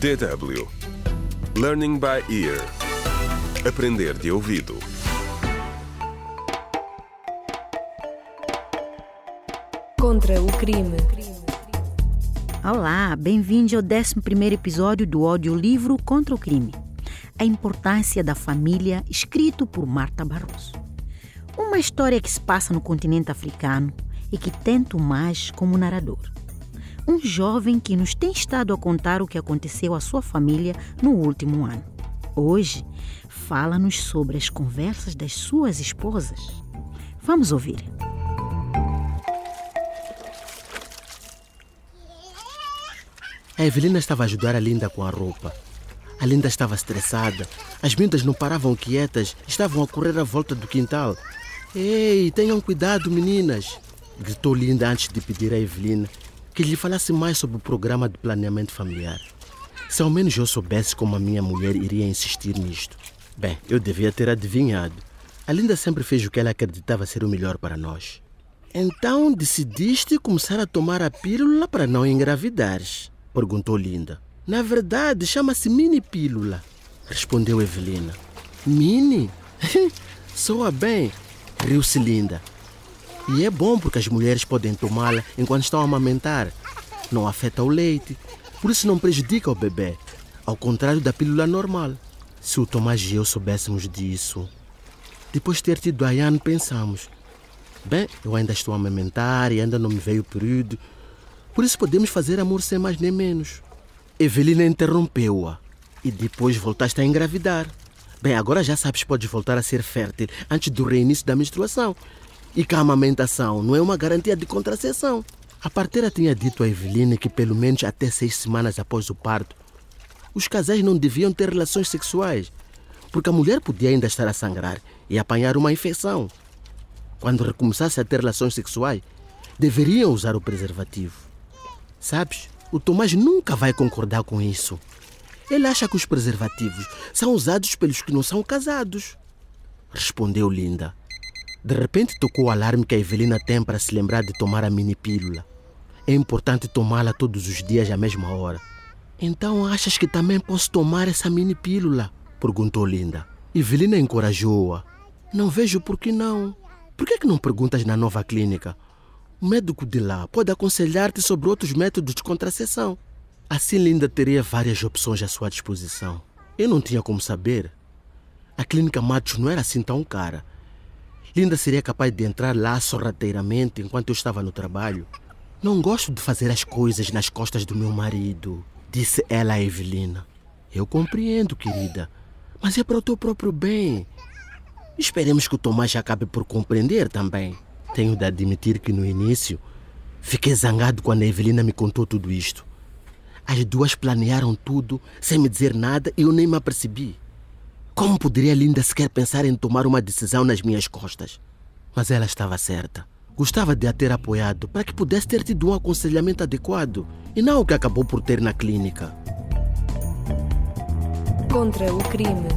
DW Learning by Ear Aprender de ouvido Contra o crime. Olá, bem-vindos ao 11 episódio do audiolivro Contra o Crime. A importância da família, escrito por Marta Barroso. Uma história que se passa no continente africano e que tem Tomás como narrador. Um jovem que nos tem estado a contar o que aconteceu à sua família no último ano. Hoje, fala-nos sobre as conversas das suas esposas. Vamos ouvir. A Evelina estava a ajudar a Linda com a roupa. A Linda estava estressada. As miúdas não paravam quietas, estavam a correr à volta do quintal. Ei, tenham cuidado, meninas! Gritou Linda antes de pedir a Evelina que lhe falasse mais sobre o programa de planeamento familiar. Se ao menos eu soubesse como a minha mulher iria insistir nisto. Bem, eu devia ter adivinhado. A Linda sempre fez o que ela acreditava ser o melhor para nós. Então decidiste começar a tomar a pílula para não engravidares? Perguntou Linda. Na verdade, chama-se mini pílula, respondeu Evelina. Mini? Soa bem, riu-se Linda. E é bom porque as mulheres podem tomá-la enquanto estão a amamentar. Não afeta o leite, por isso não prejudica o bebê, ao contrário da pílula normal. Se o Tomás e eu soubéssemos disso. Depois de ter tido a Ayane, pensamos: bem, eu ainda estou a amamentar e ainda não me veio o período, por isso podemos fazer amor sem mais nem menos. Evelina interrompeu-a e depois voltaste a engravidar. Bem, agora já sabes que podes voltar a ser fértil antes do reinício da menstruação. E que a amamentação não é uma garantia de contracepção. A parteira tinha dito a Evelina que pelo menos até seis semanas após o parto, os casais não deviam ter relações sexuais, porque a mulher podia ainda estar a sangrar e apanhar uma infecção. Quando recomeçasse a ter relações sexuais, deveriam usar o preservativo. Sabes, o Tomás nunca vai concordar com isso. Ele acha que os preservativos são usados pelos que não são casados. Respondeu Linda. De repente tocou o alarme que a Evelina tem para se lembrar de tomar a mini pílula. É importante tomá-la todos os dias à mesma hora. Então achas que também posso tomar essa mini pílula? Perguntou Linda. Evelina encorajou-a. Não vejo por que não. Por que, que não perguntas na nova clínica? O médico de lá pode aconselhar-te sobre outros métodos de contracepção. Assim Linda teria várias opções à sua disposição. Eu não tinha como saber. A clínica Matos não era assim tão cara. Linda seria capaz de entrar lá sorrateiramente enquanto eu estava no trabalho. Não gosto de fazer as coisas nas costas do meu marido, disse ela a Evelina. Eu compreendo, querida, mas é para o teu próprio bem. Esperemos que o Tomás acabe por compreender também. Tenho de admitir que no início fiquei zangado quando a Evelina me contou tudo isto. As duas planearam tudo sem me dizer nada e eu nem me apercebi. Como poderia Linda sequer pensar em tomar uma decisão nas minhas costas? Mas ela estava certa. Gostava de a ter apoiado para que pudesse ter tido um aconselhamento adequado e não o que acabou por ter na clínica. Contra o crime.